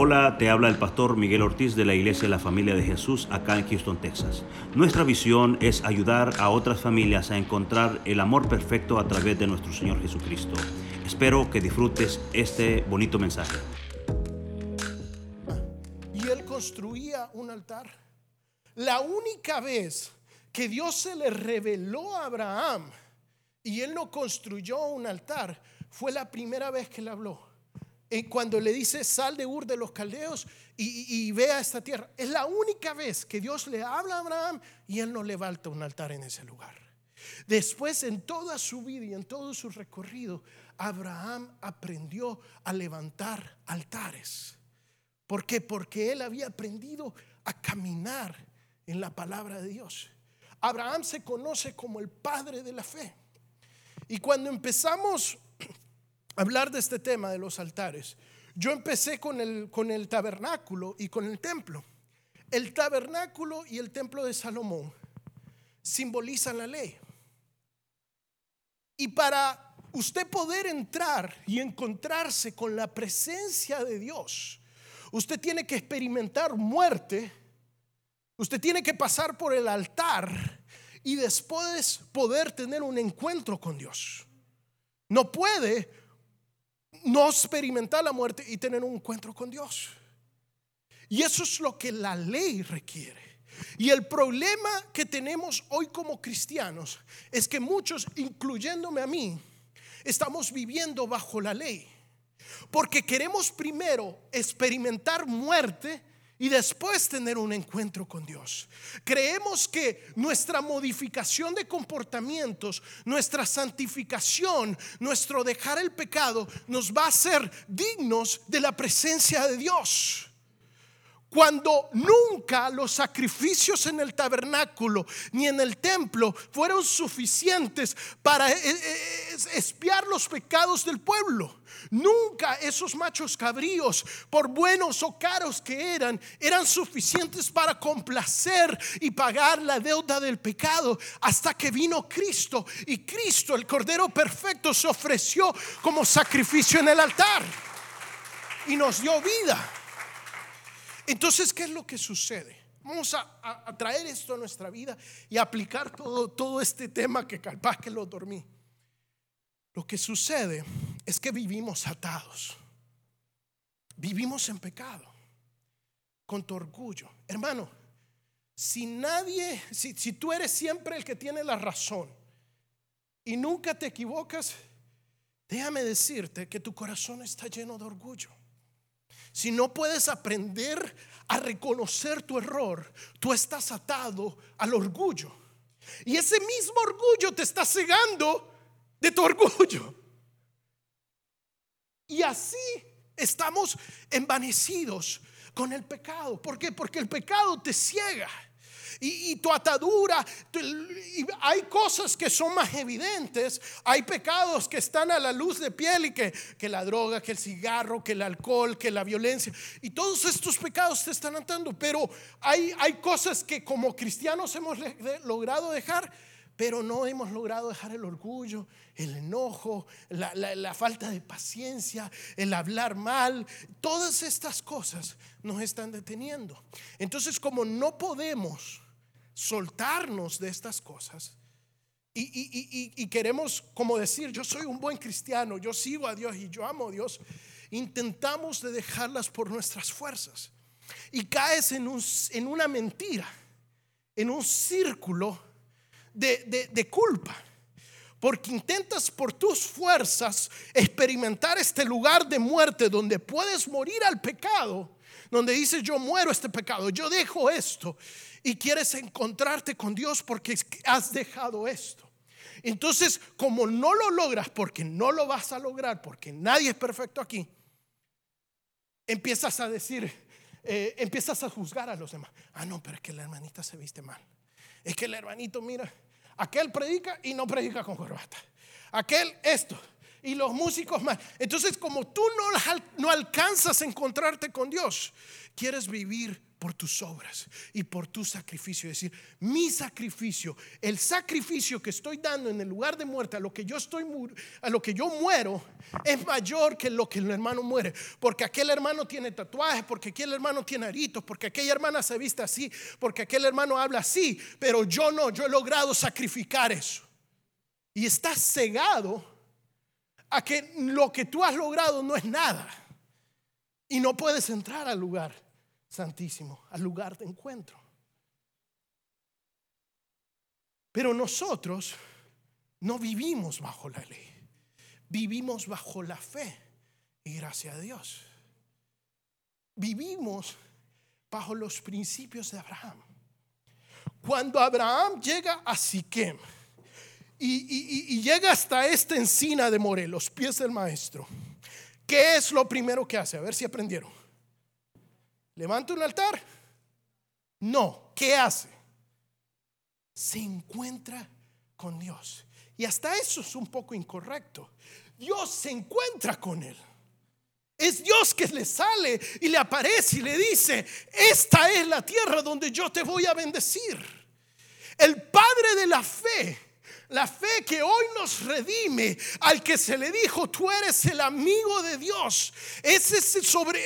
Hola, te habla el pastor Miguel Ortiz de la Iglesia de la Familia de Jesús acá en Houston, Texas. Nuestra visión es ayudar a otras familias a encontrar el amor perfecto a través de nuestro Señor Jesucristo. Espero que disfrutes este bonito mensaje. Y él construía un altar. La única vez que Dios se le reveló a Abraham y él no construyó un altar fue la primera vez que le habló cuando le dice sal de Ur de los caldeos y, vea esta tierra. Es la única vez que Dios le habla a Abraham y él no levanta un altar en ese lugar. Después en toda su vida y en todo su recorrido, Abraham aprendió a levantar altares. ¿Por qué? Porque él había aprendido a caminar en la palabra de Dios. Abraham se conoce como el padre de la fe. Y cuando empezamos hablar de este tema de los altares, yo empecé con el, con el tabernáculo y con el templo. El tabernáculo y el templo de Salomón simbolizan la ley. Y para usted poder entrar y encontrarse con la presencia de Dios, usted tiene que experimentar muerte, usted tiene que pasar por el altar y después poder tener un encuentro con Dios. No puede no experimentar la muerte y tener un encuentro con Dios. Y eso es lo que la ley requiere. Y el problema que tenemos hoy como cristianos es que muchos, incluyéndome a mí, estamos viviendo bajo la ley. Porque queremos primero experimentar muerte y después tener un encuentro con Dios. Creemos que nuestra modificación de comportamientos, nuestra santificación, nuestro dejar el pecado nos va a hacer dignos de la presencia de Dios. Cuando nunca los sacrificios en el tabernáculo ni en el templo fueron suficientes para eh, eh, espiar los pecados del pueblo. Nunca esos machos cabríos, por buenos o caros que eran, eran suficientes para complacer y pagar la deuda del pecado hasta que vino Cristo. Y Cristo, el Cordero Perfecto, se ofreció como sacrificio en el altar y nos dio vida. Entonces, ¿qué es lo que sucede? Vamos a, traer esto a nuestra vida y aplicar todo, todo este tema que capaz que lo dormí. Lo que sucede es que vivimos atados. Vivimos en pecado. Con tu orgullo. Hermano, si nadie, si, si tú eres siempre el que tiene la razón y nunca te equivocas, déjame decirte que tu corazón está lleno de orgullo. Si no puedes aprender a reconocer tu error, tú estás atado al orgullo. Y ese mismo orgullo te está cegando de tu orgullo. Y así estamos envanecidos con el pecado. ¿Por qué? Porque el pecado te ciega y, tu atadura. hay cosas que son más evidentes. Hay pecados que están a la luz de piel y que, que la droga, que el cigarro, que el alcohol, que la violencia. Y todos estos pecados te están atando. Pero hay, hay cosas que como cristianos hemos logrado dejar pero no hemos logrado dejar el orgullo, el enojo, la, la, falta de paciencia, el hablar mal. Todas estas cosas nos están deteniendo. Entonces, como no podemos soltarnos de estas cosas. Y, queremos como decir, yo soy un buen cristiano, yo sigo a Dios y yo amo a Dios, intentamos de dejarlas por nuestras fuerzas. Y caes en, un, en una mentira, en un círculo de, de culpa. Porque intentas por tus fuerzas experimentar este lugar de muerte donde puedes morir al pecado, donde dices yo muero este pecado, yo dejo esto y quieres encontrarte con Dios porque has dejado esto. Entonces, como no lo logras, porque no lo vas a lograr, porque nadie es perfecto aquí, empiezas a decir, eh, empiezas a juzgar a los demás. Ah, no, pero es que la hermanita se viste mal. Es que el hermanito, mira, aquel predica y no predica con corbata. Aquel esto. Y los músicos más. Entonces, como tú no, no alcanzas a encontrarte con Dios, quieres vivir por tus obras y por tu sacrificio. Es decir, mi sacrificio, el sacrificio que estoy dando en el lugar de muerte, a lo que yo estoy a lo que yo muero, es mayor que lo que el hermano muere. Porque aquel hermano tiene tatuajes, porque aquel hermano tiene aritos, porque aquella hermana se viste así, porque aquel hermano habla así, pero yo no, yo he logrado sacrificar eso. Y estás cegado a que lo que tú has logrado no es nada. Y no puedes entrar al lugar santísimo, al lugar de encuentro. Pero nosotros no vivimos bajo la ley, vivimos bajo la fe y gracias a Dios. Vivimos bajo los principios de Abraham. Cuando Abraham llega a Siquem y, llega hasta esta encina de More, los pies del maestro, ¿qué es lo primero que hace? A ver si aprendieron ¿Levanta un altar? No. ¿Qué hace? Se encuentra con Dios. Y hasta eso es un poco incorrecto. Dios se encuentra con él. Es Dios que le sale y le aparece y le dice, esta es la tierra donde yo te voy a bendecir. El Padre de la fe la fe que hoy nos redime al que se le dijo, tú eres el amigo de Dios. Es, sobre,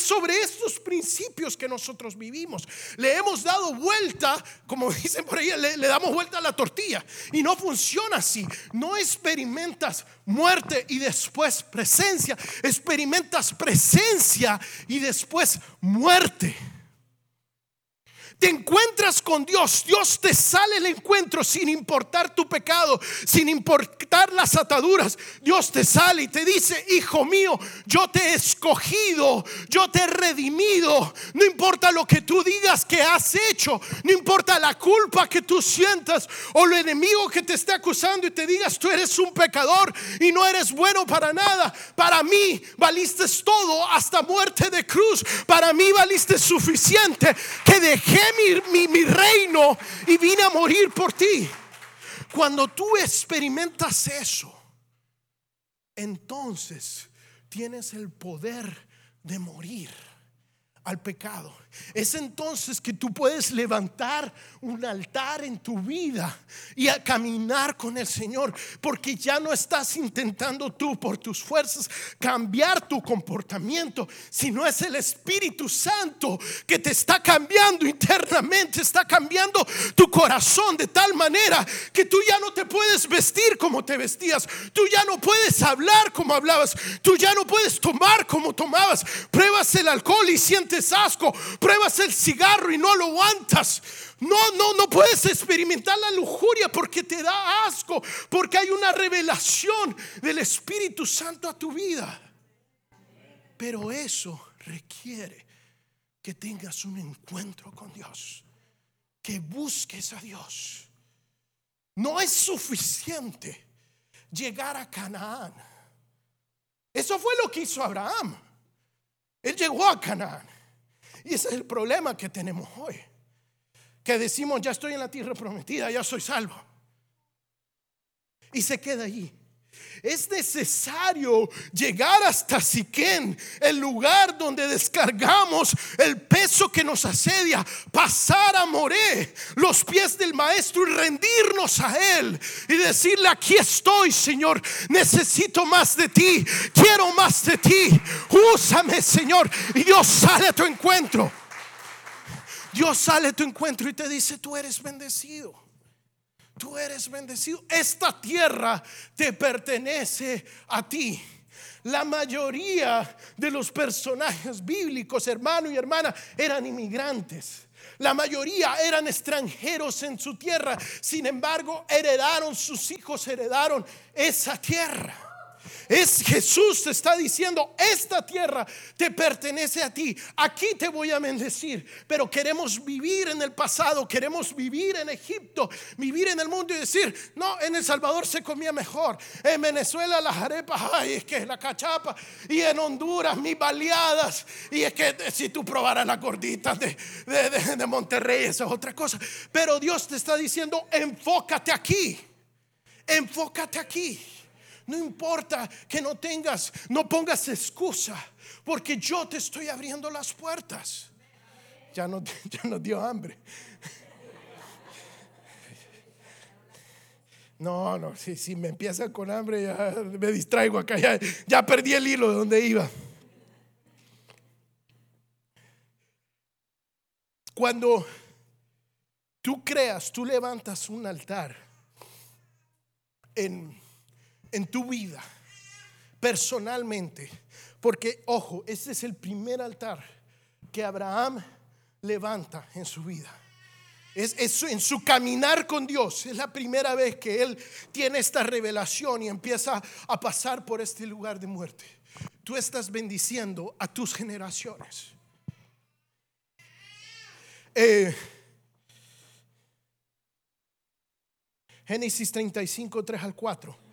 sobre estos principios que nosotros vivimos. Le hemos dado vuelta, como dicen por ahí, le, le damos vuelta a la tortilla. Y no funciona así. No experimentas muerte y después presencia. Experimentas presencia y después muerte te encuentras con Dios, Dios te sale el encuentro sin importar tu pecado, sin importar las ataduras. Dios te sale y te dice, hijo mío, yo te he escogido, yo te he redimido. No importa lo que tú digas que has hecho, no importa la culpa que tú sientas o lo enemigo que te esté acusando y te digas, tú eres un pecador y no eres bueno para nada. Para mí valiste todo hasta muerte de cruz. Para mí valiste suficiente que dejé mi, reino y vine a morir por ti. Cuando tú experimentas eso, entonces tienes el poder de morir al pecado. Es entonces que tú puedes levantar un altar en tu vida y a caminar con el Señor, porque ya no estás intentando tú por tus fuerzas cambiar tu comportamiento, sino es el Espíritu Santo que te está cambiando internamente, está cambiando tu corazón de tal manera que tú ya no te puedes vestir como te vestías, tú ya no puedes hablar como hablabas, tú ya no puedes tomar como tomabas, pruebas el alcohol y sientes asco pruebas el cigarro y no lo aguantas. No, no, no puedes experimentar la lujuria porque te da asco, porque hay una revelación del Espíritu Santo a tu vida. Pero eso requiere que tengas un encuentro con Dios, que busques a Dios. No es suficiente llegar a Canaán. Eso fue lo que hizo Abraham. Él llegó a Canaán. Y ese es el problema que tenemos hoy. Que decimos, ya estoy en la tierra prometida, ya soy salvo. Y se queda allí. Es necesario llegar hasta Siquén, el lugar donde descargamos el peso que nos asedia, pasar a Moré, los pies del Maestro y rendirnos a Él y decirle, aquí estoy, Señor, necesito más de ti, quiero más de ti, úsame, Señor. Y Dios sale a tu encuentro. Dios sale a tu encuentro y te dice, tú eres bendecido. Tú eres bendecido. Esta tierra te pertenece a ti. La mayoría de los personajes bíblicos, hermano y hermana, eran inmigrantes. La mayoría eran extranjeros en su tierra. Sin embargo, heredaron, sus hijos heredaron esa tierra. Es Jesús te está diciendo, esta tierra te pertenece a ti. Aquí te voy a bendecir. Pero queremos vivir en el pasado, queremos vivir en Egipto, vivir en el mundo y decir, no, en El Salvador se comía mejor. En Venezuela las arepas, ay, es que es la cachapa. Y en Honduras mis baleadas. Y es que si tú probaras las gorditas de, de, de Monterrey, eso es otra cosa. Pero Dios te está diciendo, enfócate aquí. Enfócate aquí. No importa que no tengas, no pongas excusa, porque yo te estoy abriendo las puertas. Ya no, ya nos dio hambre. No, no, si, si me empieza con hambre ya me distraigo acá, ya, ya perdí el hilo de donde iba. Cuando tú creas, tú levantas un altar en, en tu vida, personalmente, porque, ojo, este es el primer altar que Abraham levanta en su vida. Es, es, en su caminar con Dios. Es la primera vez que él tiene esta revelación y empieza a pasar por este lugar de muerte. Tú estás bendiciendo a tus generaciones. Eh, Génesis 35, 3 al 4.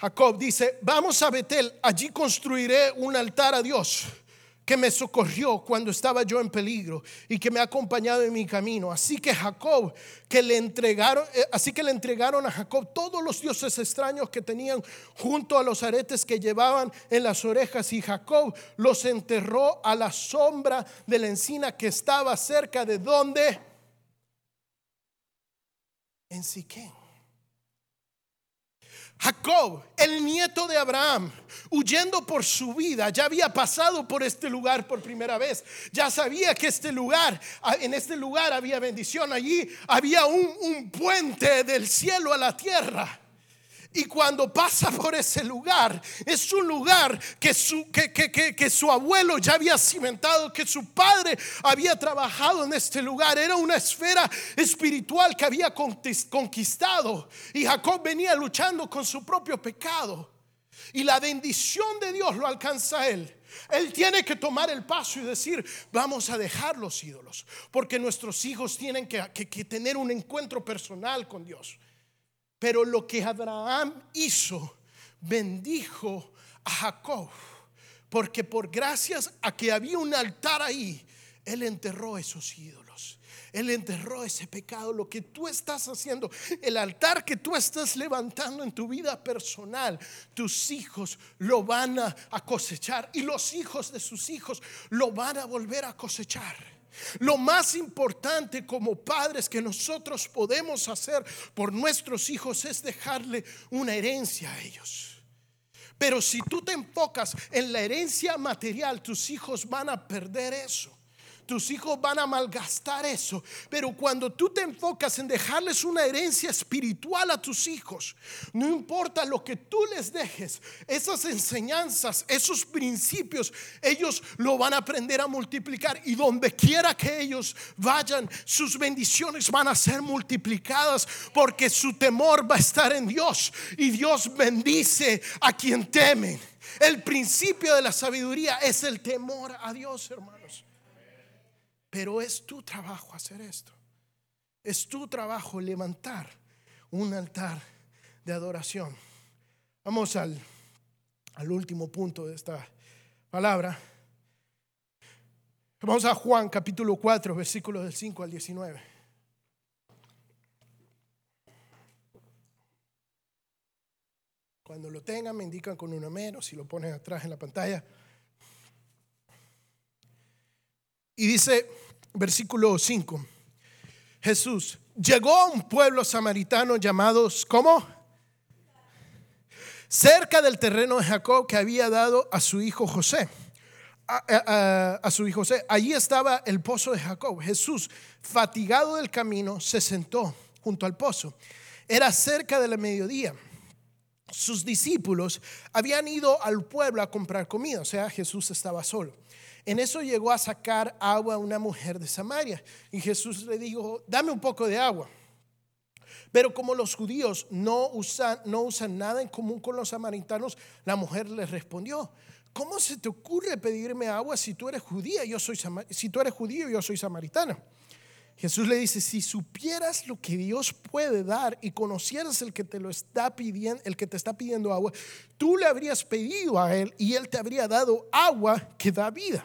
Jacob dice, vamos a Betel, allí construiré un altar a Dios que me socorrió cuando estaba yo en peligro y que me ha acompañado en mi camino. Así que Jacob, que le entregaron, eh, así que le entregaron a Jacob todos los dioses extraños que tenían junto a los aretes que llevaban en las orejas y Jacob los enterró a la sombra de la encina que estaba cerca de donde en Siquén. Jacob, el nieto de Abraham, huyendo por su vida, ya había pasado por este lugar por primera vez. Ya sabía que este lugar, en este lugar había bendición. Allí había un, un puente del cielo a la tierra. Y cuando pasa por ese lugar, es un lugar que su, que, que, que, su abuelo ya había cimentado, que su padre había trabajado en este lugar. Era una esfera espiritual que había conquistado. Y Jacob venía luchando con su propio pecado. Y la bendición de Dios lo alcanza a él. Él tiene que tomar el paso y decir, vamos a dejar los ídolos, porque nuestros hijos tienen que, que tener un encuentro personal con Dios. Pero lo que Abraham hizo, bendijo a Jacob, porque por gracias a que había un altar ahí, él enterró esos ídolos. Él enterró ese pecado, lo que tú estás haciendo, el altar que tú estás levantando en tu vida personal, tus hijos lo van a, cosechar y los hijos de sus hijos lo van a volver a cosechar. Lo más importante como padres que nosotros podemos hacer por nuestros hijos es dejarle una herencia a ellos. Pero si tú te enfocas en la herencia material, tus hijos van a perder eso tus hijos van a malgastar eso. Pero cuando tú te enfocas en dejarles una herencia espiritual a tus hijos, no importa lo que tú les dejes, esas enseñanzas, esos principios, ellos lo van a aprender a multiplicar. Y donde quiera que ellos vayan, sus bendiciones van a ser multiplicadas porque su temor va a estar en Dios. Y Dios bendice a quien teme. El principio de la sabiduría es el temor a Dios, hermanos. Pero es tu trabajo hacer esto. Es tu trabajo levantar un altar de adoración. Vamos al, al último punto de esta palabra. Vamos a Juan capítulo 4, versículos del 5 al 19. Cuando lo tengan me indican con una menos, si lo ponen atrás en la pantalla. Y dice, versículo 5, Jesús llegó a un pueblo samaritano llamados, ¿cómo? Cerca del terreno de Jacob que había dado a su hijo José. A, su hijo José. Allí estaba el pozo de Jacob. Jesús, fatigado del camino, se sentó junto al pozo. Era cerca de la mediodía. Sus discípulos habían ido al pueblo a comprar comida, o sea, Jesús estaba solo. En eso llegó a sacar agua una mujer de Samaria y Jesús le dijo, dame un poco de agua. Pero como los judíos no usan, no usan nada en común con los samaritanos, la mujer le respondió, ¿cómo se te ocurre pedirme agua si tú eres judía? Yo soy si tú eres judío, yo soy samaritana. Jesús le dice, si supieras lo que Dios puede dar y conocieras el que te lo está pidiendo, el que te está pidiendo agua, tú le habrías pedido a él y él te habría dado agua que da vida.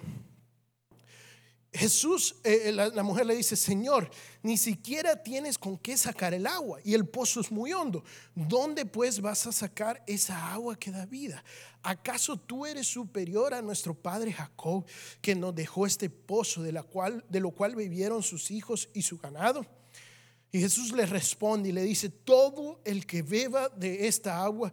Jesús, eh, la, la, mujer le dice, Señor, ni siquiera tienes con qué sacar el agua y el pozo es muy hondo. ¿Dónde pues vas a sacar esa agua que da vida? ¿Acaso tú eres superior a nuestro padre Jacob que nos dejó este pozo de, la cual, de lo cual vivieron sus hijos y su ganado? Y Jesús le responde y le dice, todo el que beba de esta agua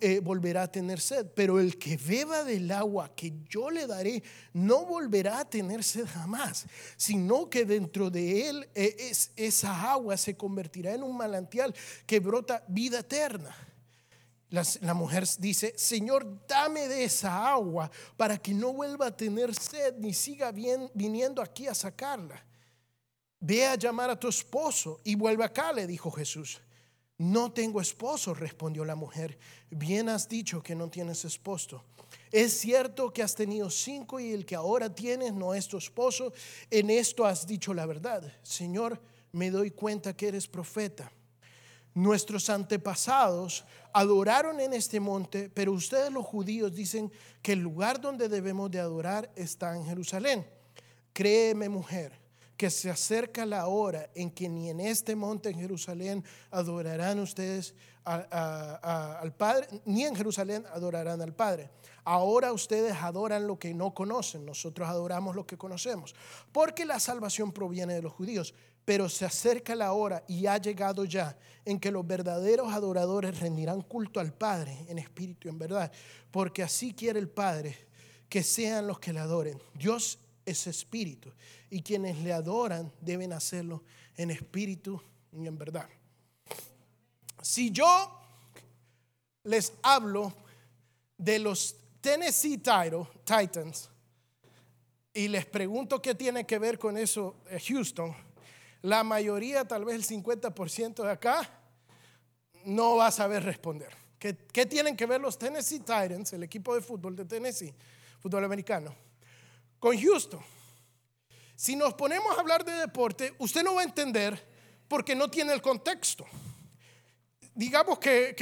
eh, volverá a tener sed, pero el que beba del agua que yo le daré no volverá a tener sed jamás, sino que dentro de él eh, es, esa agua se convertirá en un manantial que brota vida eterna. la mujer dice, Señor, dame de esa agua para que no vuelva a tener sed ni siga bien, viniendo aquí a sacarla. Ve a llamar a tu esposo y vuelve acá, le dijo Jesús. No tengo esposo, respondió la mujer. Bien has dicho que no tienes esposo. Es cierto que has tenido cinco y el que ahora tienes no es tu esposo. En esto has dicho la verdad. Señor, me doy cuenta que eres profeta. Nuestros antepasados adoraron en este monte, pero ustedes los judíos dicen que el lugar donde debemos de adorar está en Jerusalén. Créeme, mujer que se acerca la hora en que ni en este monte en Jerusalén adorarán ustedes al Padre, ni en Jerusalén adorarán al Padre. Ahora ustedes adoran lo que no conocen, nosotros adoramos lo que conocemos, porque la salvación proviene de los judíos. Pero se acerca la hora y ha llegado ya en que los verdaderos adoradores rendirán culto al Padre en espíritu y en verdad, porque así quiere el Padre que sean los que le adoren. Dios es espíritu y quienes le adoran deben hacerlo en espíritu y en verdad. Si yo les hablo de los Tennessee Titans y les pregunto qué tiene que ver con eso eh, Houston, la mayoría, tal vez el 50% de acá, no va a saber responder. ¿Qué, ¿Qué, tienen que ver los Tennessee Titans, el equipo de fútbol de Tennessee, fútbol americano, con Houston? Si nos ponemos a hablar de deporte, usted no va a entender porque no tiene el contexto. Digamos que,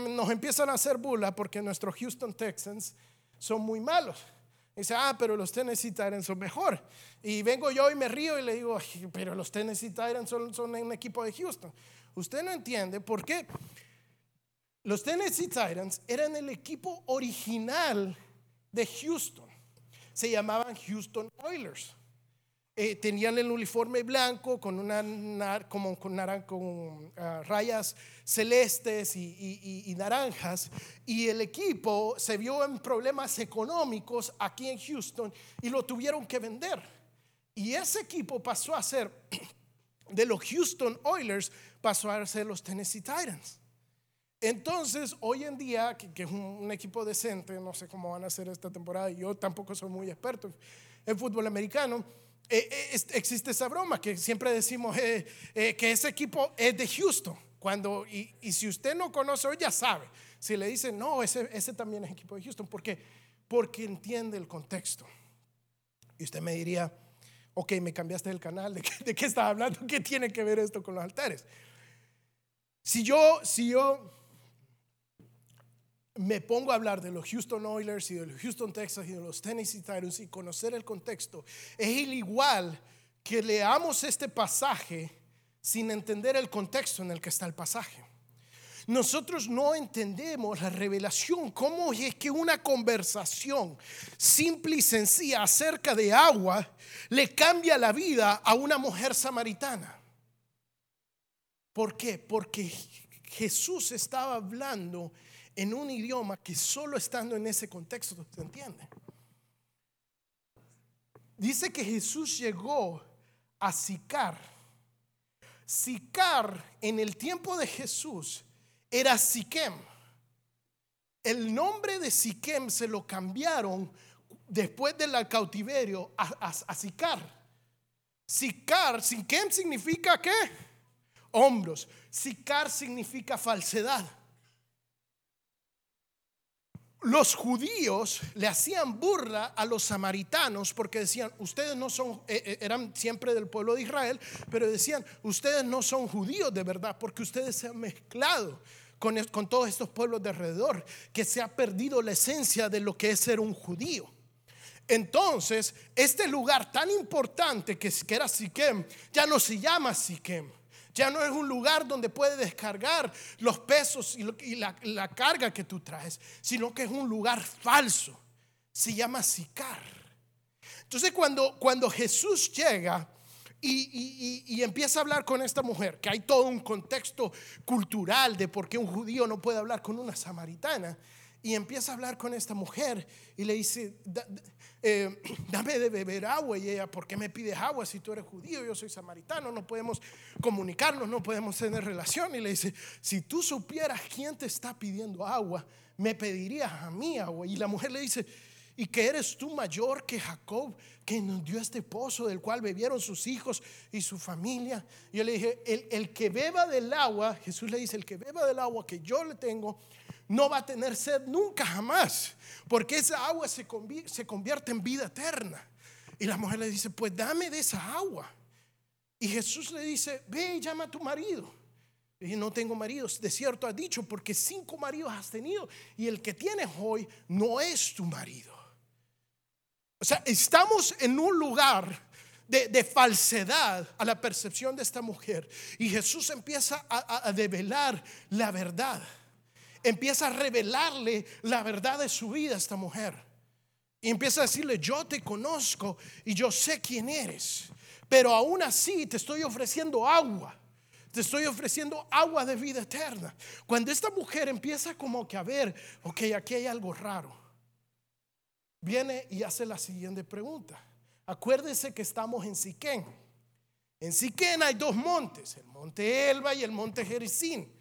nos empiezan a hacer burla porque nuestros Houston Texans son muy malos. Dice, ah, pero los Tennessee Titans son mejor. Y vengo yo y me río y le digo, pero los Tennessee Titans son, son un equipo de Houston. Usted no entiende por qué. Los Tennessee Titans eran el equipo original de Houston. Se llamaban Houston Oilers. Eh, tenían el uniforme blanco con, una, como, con, ah, rayas celestes y, naranjas. Y el equipo se vio en problemas económicos aquí en Houston y lo tuvieron que vender. Y ese equipo pasó a ser, de los Houston Oilers, pasó a ser los Tennessee Titans. Entonces, hoy en día, que, es un, equipo decente, no sé cómo van a ser esta temporada, yo tampoco soy muy experto en fútbol americano, eh, eh, existe esa broma que siempre decimos eh, que ese equipo es de Houston. Cuando, y, si usted no conoce hoy, ya sabe. Si le dicen, no, ese, ese también es equipo de Houston. ¿Por qué? Porque entiende el contexto. Y usted me diría, ok, me cambiaste el canal, ¿de qué, de qué estaba hablando? ¿Qué tiene que ver esto con los altares? Si yo, si yo me pongo a hablar de los Houston Oilers y de los Houston Texas y de los Tennessee Titans y conocer el contexto, es igual que leamos este pasaje sin entender el contexto en el que está el pasaje. Nosotros no entendemos la revelación, cómo es que una conversación simple y sencilla acerca de agua le cambia la vida a una mujer samaritana. ¿Por qué? Porque Jesús estaba hablando en un idioma que solo estando en ese contexto se entiende. Dice que Jesús llegó a Sicar. Sicar en el tiempo de Jesús era Siquem. El nombre de Siquem se lo cambiaron después del cautiverio a, Sicar. Sicar, Siquem significa qué? Hombros. Sicar significa falsedad los judíos le hacían burla a los samaritanos porque decían, ustedes no son, eh, eh, eran siempre del pueblo de Israel, pero decían, ustedes no son judíos de verdad porque ustedes se han mezclado con, con todos estos pueblos de alrededor, que se ha perdido la esencia de lo que es ser un judío. Entonces, este lugar tan importante que, era Siquem, ya no se llama Siquem. Ya no es un lugar donde puedes descargar los pesos y, la, carga que tú traes, sino que es un lugar falso. Se llama Sicar. Entonces cuando, cuando Jesús llega y, y, empieza a hablar con esta mujer, que hay todo un contexto cultural de por qué un judío no puede hablar con una samaritana, y empieza a hablar con esta mujer y le dice, eh, dame de beber agua. Y ella, ¿por qué me pides agua si tú eres judío? Yo soy samaritano, no podemos comunicarnos, no podemos tener relación. Y le dice, si tú supieras quién te está pidiendo agua, me pedirías a mí agua. Y la mujer le dice, ¿y que eres tú mayor que Jacob, que nos dio este pozo del cual bebieron sus hijos y su familia? Y yo le dije, el, el que beba del agua, Jesús le dice, el que beba del agua que yo le tengo, no va a tener sed nunca jamás, porque esa agua se convierte, en vida eterna. Y la mujer le dice, pues dame de esa agua. Y Jesús le dice, ve y llama a tu marido. Y no tengo maridos, de cierto ha dicho, porque cinco maridos has tenido y el que tienes hoy no es tu marido. O sea, estamos en un lugar de, falsedad a la percepción de esta mujer y Jesús empieza a, a develar la verdad empieza a revelarle la verdad de su vida a esta mujer. Y empieza a decirle, yo te conozco y yo sé quién eres. Pero aún así te estoy ofreciendo agua. Te estoy ofreciendo agua de vida eterna. Cuando esta mujer empieza como que a ver, ok, aquí hay algo raro. Viene y hace la siguiente pregunta. Acuérdese que estamos en Siquén. En Siquén hay dos montes, el monte Elba y el monte Jericín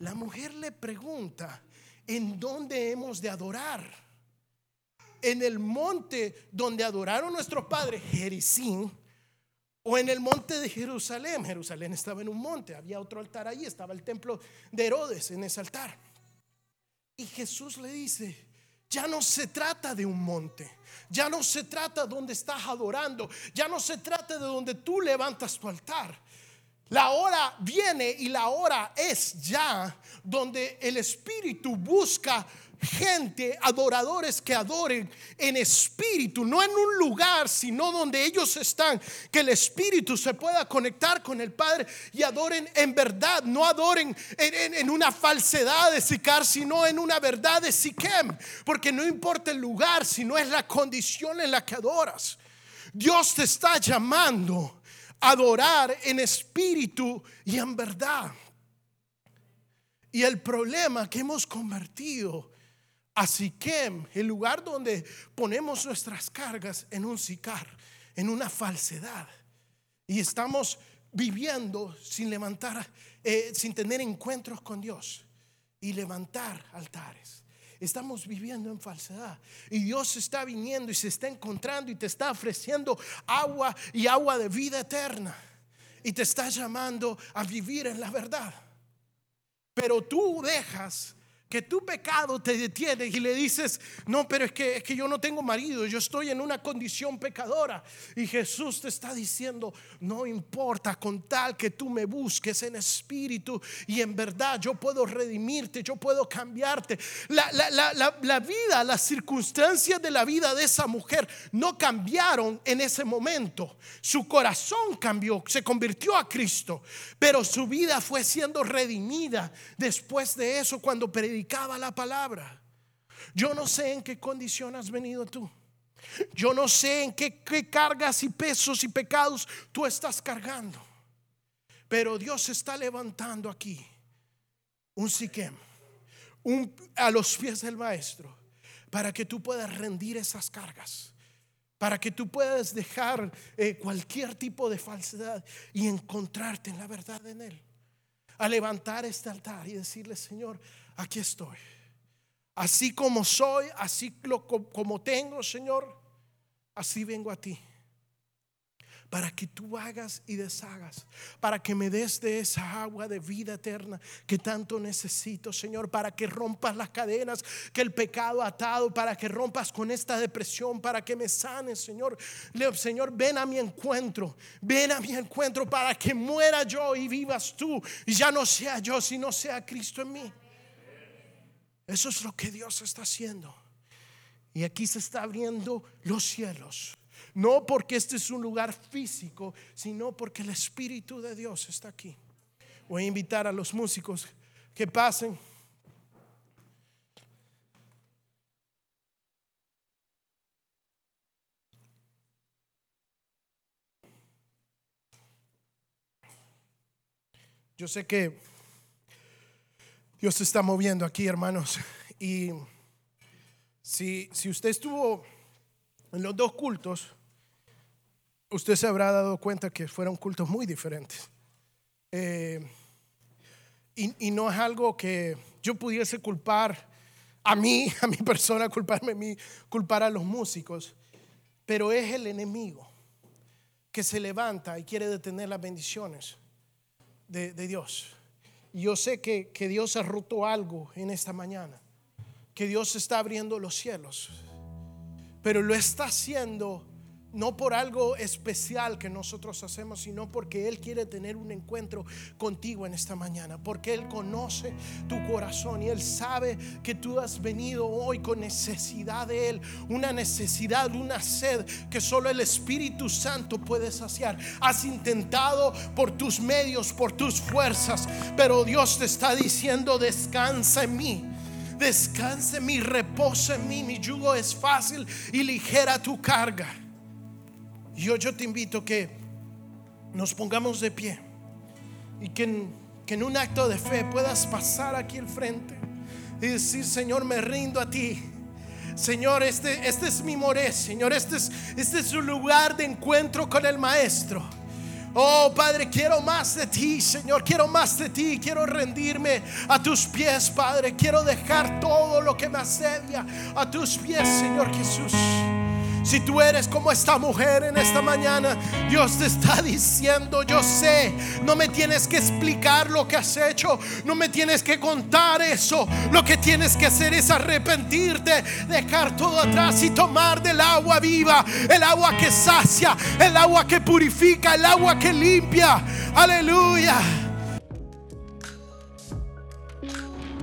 la mujer le pregunta, ¿en dónde hemos de adorar? En el monte donde adoraron nuestros padres, Jericín, o en el monte de Jerusalén. Jerusalén estaba en un monte, había otro altar allí, estaba el templo de Herodes en ese altar. Y Jesús le dice, ya no se trata de un monte, ya no se trata de donde estás adorando, ya no se trata de donde tú levantas tu altar. La hora viene y la hora es ya donde el Espíritu busca gente, adoradores que adoren en espíritu, no en un lugar, sino donde ellos están, que el Espíritu se pueda conectar con el Padre y adoren en verdad, no adoren en, una falsedad de Sicar, sino en una verdad de Siquem, porque no importa el lugar, sino es la condición en la que adoras. Dios te está llamando adorar en espíritu y en verdad. Y el problema que hemos convertido a Siquem, el lugar donde ponemos nuestras cargas en un sicar, en una falsedad. Y estamos viviendo sin levantar, eh, sin tener encuentros con Dios y levantar altares. Estamos viviendo en falsedad. Y Dios está viniendo y se está encontrando y te está ofreciendo agua y agua de vida eterna. Y te está llamando a vivir en la verdad. Pero tú dejas que tu pecado te detiene y le dices, no, pero es que, es que yo no tengo marido, yo estoy en una condición pecadora. Y Jesús te está diciendo, no importa con tal que tú me busques en espíritu y en verdad yo puedo redimirte, yo puedo cambiarte. La, la, la vida, las circunstancias de la vida de esa mujer no cambiaron en ese momento. Su corazón cambió, se convirtió a Cristo, pero su vida fue siendo redimida después de eso cuando predicó la palabra. Yo no sé en qué condición has venido tú. Yo no sé en qué, cargas y pesos y pecados tú estás cargando. Pero Dios está levantando aquí un siquem, a los pies del maestro, para que tú puedas rendir esas cargas, para que tú puedas dejar eh, cualquier tipo de falsedad y encontrarte en la verdad en Él. A levantar este altar y decirle, Señor, aquí estoy. Así como soy, así como tengo, Señor, así vengo a ti. Para que tú hagas y deshagas, para que me des de esa agua de vida eterna que tanto necesito, Señor, para que rompas las cadenas que el pecado ha atado, para que rompas con esta depresión, para que me sanes, Señor. Señor, ven a mi encuentro, ven a mi encuentro para que muera yo y vivas tú, y ya no sea yo, sino sea Cristo en mí. Eso es lo que Dios está haciendo. Y aquí se está abriendo los cielos. No porque este es un lugar físico, sino porque el Espíritu de Dios está aquí. Voy a invitar a los músicos que pasen. Yo sé que Dios se está moviendo aquí, hermanos. Y si, si usted estuvo en los dos cultos, usted se habrá dado cuenta que fueron cultos muy diferentes. Eh, y, y, no es algo que yo pudiese culpar a mí, a mi persona, culparme a mí, culpar a los músicos, pero es el enemigo que se levanta y quiere detener las bendiciones de, de Dios. Yo sé que, que Dios ha roto algo en esta mañana, que Dios está abriendo los cielos, pero lo está haciendo no por algo especial que nosotros hacemos, sino porque Él quiere tener un encuentro contigo en esta mañana, porque Él conoce tu corazón y Él sabe que tú has venido hoy con necesidad de Él, una necesidad, una sed que solo el Espíritu Santo puede saciar. Has intentado por tus medios, por tus fuerzas, pero Dios te está diciendo, descansa en mí. Descansa en mí, reposa en mí, mi yugo es fácil y ligera tu carga. Yo, yo te invito que nos pongamos de pie y que en, que en un acto de fe puedas pasar aquí al frente y decir, Señor, me rindo a ti. Señor, este, este es mi moré, Señor, este es, este es lugar de encuentro con el Maestro. Oh Padre, quiero más de ti, Señor, quiero más de ti, quiero rendirme a tus pies, Padre, quiero dejar todo lo que me asedia a tus pies, Señor Jesús. Si tú eres como esta mujer en esta mañana, Dios te está diciendo, yo sé, no me tienes que explicar lo que has hecho, no me tienes que contar eso, lo que tienes que hacer es arrepentirte, dejar todo atrás y tomar del agua viva, el agua que sacia, el agua que purifica, el agua que limpia. Aleluya.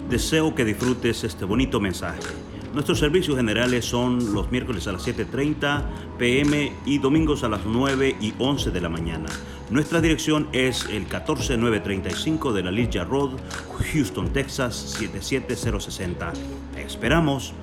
Deseo que disfrutes este bonito mensaje. Nuestros servicios generales son los miércoles a las 7.30 pm y domingos a las 9 y 11 de la mañana. Nuestra dirección es el 14935 de la Ligia Road, Houston, Texas 77060. esperamos.